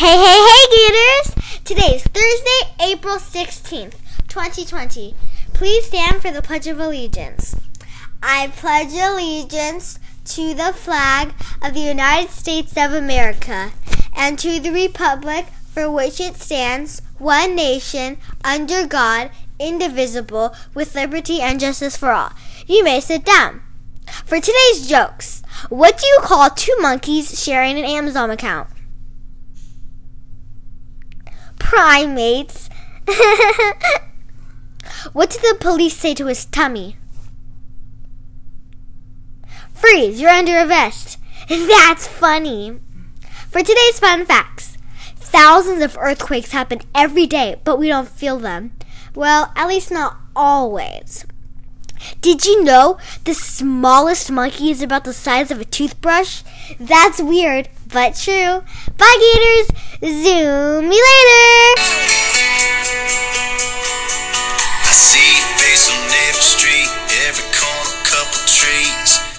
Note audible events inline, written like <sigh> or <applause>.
Hey, hey, hey, Gators! Today is Thursday, April 16th, 2020. Please stand for the Pledge of Allegiance. I pledge allegiance to the flag of the United States of America and to the Republic for which it stands, one nation, under God, indivisible, with liberty and justice for all. You may sit down. For today's jokes, what do you call two monkeys sharing an Amazon account? Primates. <laughs> what did the police say to his tummy? Freeze, you're under arrest. <laughs> That's funny. For today's fun facts, thousands of earthquakes happen every day, but we don't feel them. Well, at least not always. Did you know the smallest monkey is about the size of a toothbrush? That's weird, but true. Bye, Gators! Zoom me later!